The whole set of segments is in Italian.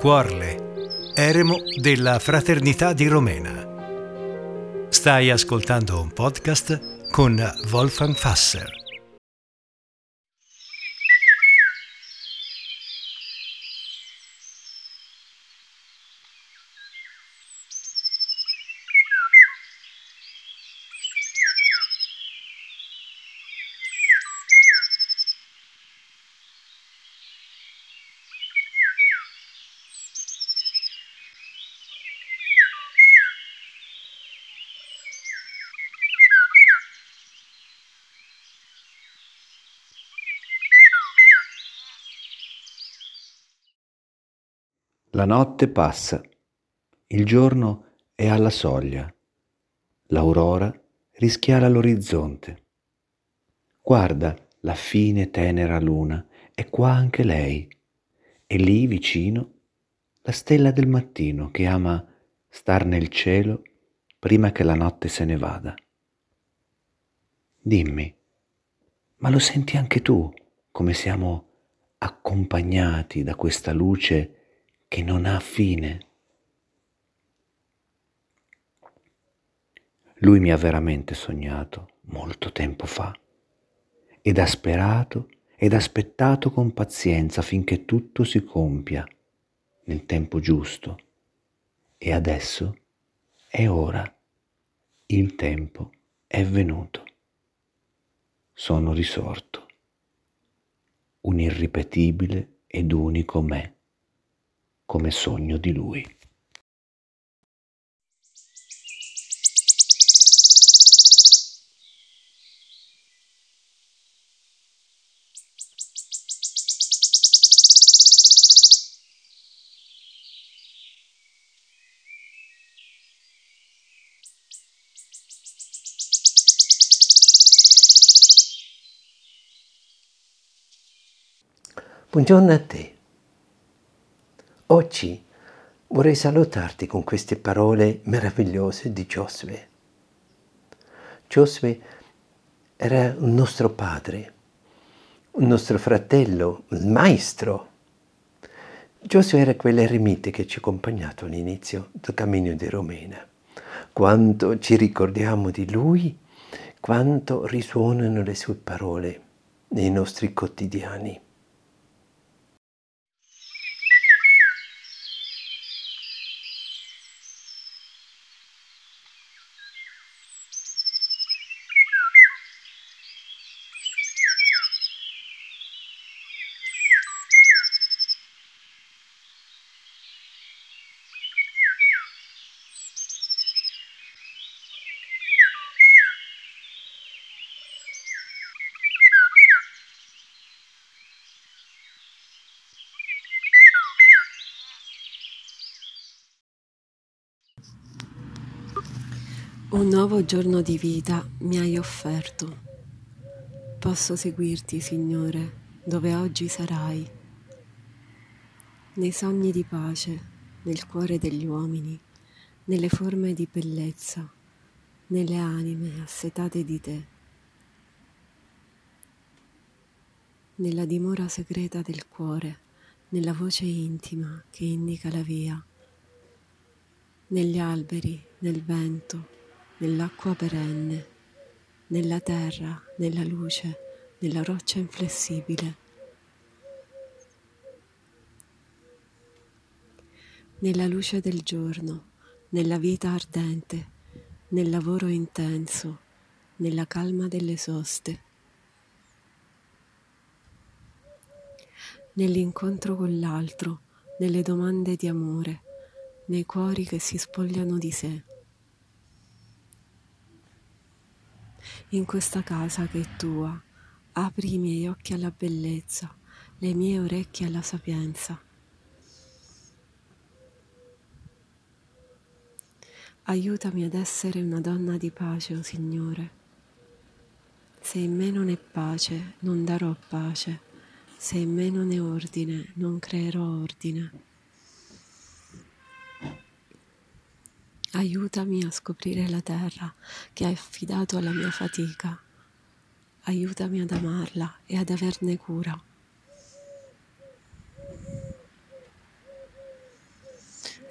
Cuorle, eremo della Fraternità di Romena. Stai ascoltando un podcast con Wolfgang Fasser. La notte passa, il giorno è alla soglia, l'aurora rischiara l'orizzonte. Guarda la fine tenera luna, è qua anche lei, e lì vicino la stella del mattino che ama star nel cielo prima che la notte se ne vada. Dimmi, ma lo senti anche tu come siamo accompagnati da questa luce che non ha fine. Lui mi ha veramente sognato molto tempo fa ed ha sperato ed aspettato con pazienza finché tutto si compia nel tempo giusto. E adesso è ora, il tempo è venuto. Sono risorto, un irripetibile ed unico me come sogno di lui. Buongiorno a te. Oggi vorrei salutarti con queste parole meravigliose di Giosuè. Giosuè era un nostro padre, un nostro fratello, il maestro. Giosuè era quell'eremite che ci ha accompagnato all'inizio del cammino di Romena. Quanto ci ricordiamo di lui, quanto risuonano le sue parole nei nostri quotidiani. Un nuovo giorno di vita mi hai offerto. Posso seguirti, Signore, dove oggi sarai. Nei sogni di pace, nel cuore degli uomini, nelle forme di bellezza, nelle anime assetate di te. Nella dimora segreta del cuore, nella voce intima che indica la via, negli alberi, nel vento, nell'acqua perenne, nella terra, nella luce, nella roccia inflessibile. Nella luce del giorno, nella vita ardente, nel lavoro intenso, nella calma delle soste. Nell'incontro con l'altro, nelle domande di amore, nei cuori che si spogliano di sé. In questa casa che è tua. Apri i miei occhi alla bellezza, le mie orecchie alla sapienza. Aiutami ad essere una donna di pace, o oh Signore. Se in me non è pace, non darò pace. Se in me non è ordine, non creerò ordine. Aiutami a scoprire la terra che hai affidato alla mia fatica. Aiutami ad amarla e ad averne cura.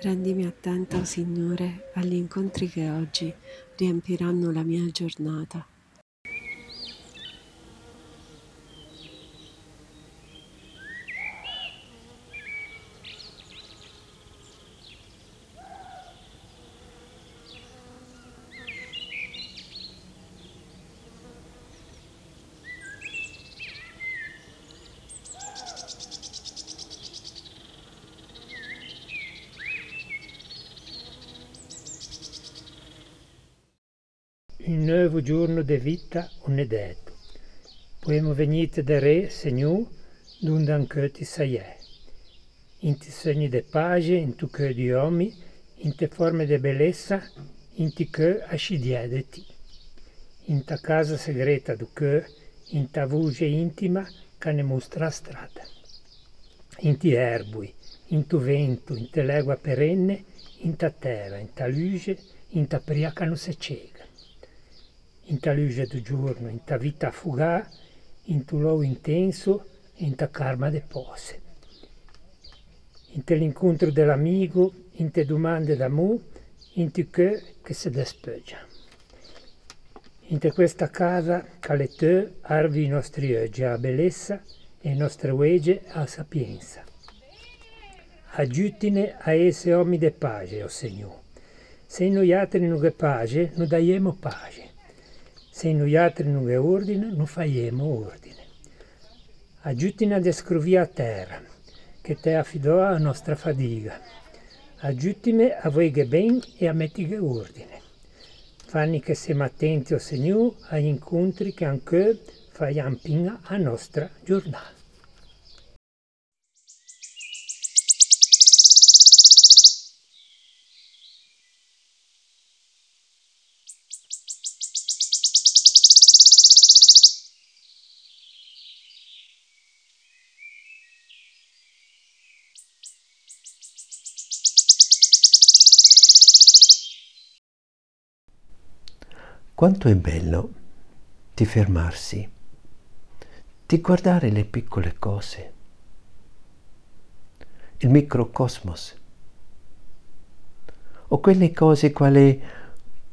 Rendimi attenta, Signore, agli incontri che oggi riempiranno la mia giornata un novo giorno de vita un'edet. Poemo venite de re, Signor, donde anche ti saiè. In ti segni de pace, in tu che di uomini, in te forme de bellezza, in ti che ascidia de ti. In ta casa segreta du che, in ta voce intima che ne mostra strada. In ti erbui, in tu vento, in te legua perenne, in ta terra, in ta luce, in ta pria che non si cega in ta luce del giorno, in ta vita fugà, in tu low intenso e in ta karma de pose. In te l'incontro dell'amico, in te domande d'amore, in te che che si despeggia. In te questa casa, che te arvi i nostri oggi a bellezza e i nostri uegge a sapienza. Aggiutine a essere uomini de pace, o oh Signore. Se noi altri non che pace, non daiemo pace. Se noi altri non è ordine, non faiemo ordine. Aggiutina a scrovia a terra, che te affidò a nostra fatica. Aggiutime a voi che ben e a mettige ordine. Fanni che siamo attenti, o Signore, agli incontri che anche faiamo pinga a nostra giornata. Quanto è bello di fermarsi, di guardare le piccole cose, il microcosmos, o quelle cose quali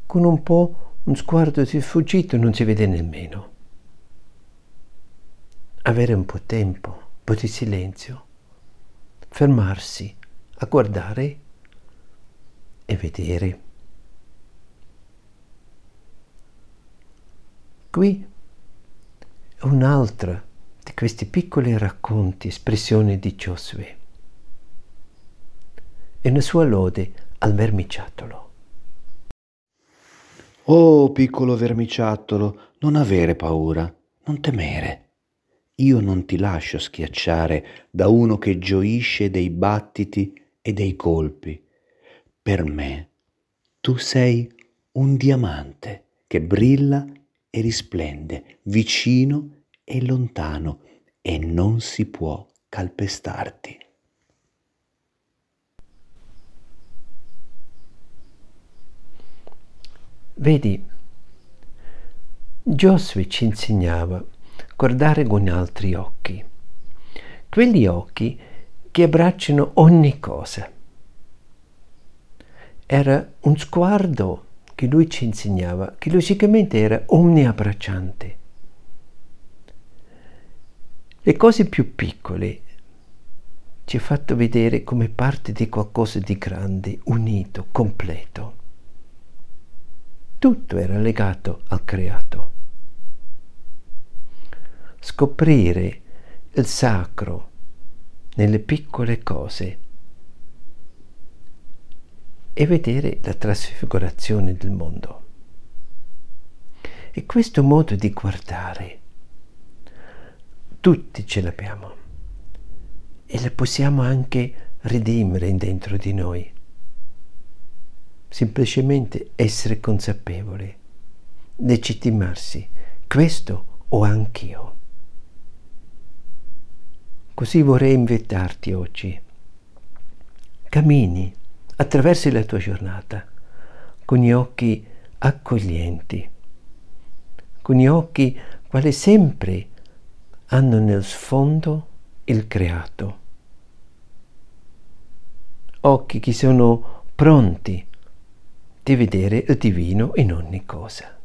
con un po' un sguardo di sfuggito non si vede nemmeno. Avere un po' tempo, un po' di silenzio, fermarsi a guardare e vedere. Qui è un'altra di questi piccoli racconti, espressioni di Giosuè. È una sua lode al vermiciattolo. Oh piccolo vermiciattolo, non avere paura, non temere. Io non ti lascio schiacciare da uno che gioisce dei battiti e dei colpi. Per me tu sei un diamante che brilla e risplende vicino e lontano e non si può calpestarti. Vedi, Giosuè ci insegnava a guardare con altri occhi, quegli occhi che abbracciano ogni cosa. Era un sguardo che lui ci insegnava, che logicamente era omniabbracciante. Le cose più piccole ci ha fatto vedere come parte di qualcosa di grande, unito, completo. Tutto era legato al creato. Scoprire il sacro nelle piccole cose e vedere la trasfigurazione del mondo. E questo modo di guardare, tutti ce l'abbiamo e la possiamo anche redimere dentro di noi. Semplicemente essere consapevoli, legittimarsi, questo o anch'io. Così vorrei invitarti oggi. Cammini attraversi la tua giornata con gli occhi accoglienti, con gli occhi quali sempre hanno nel sfondo il creato. occhi che sono pronti di vedere il divino in ogni cosa.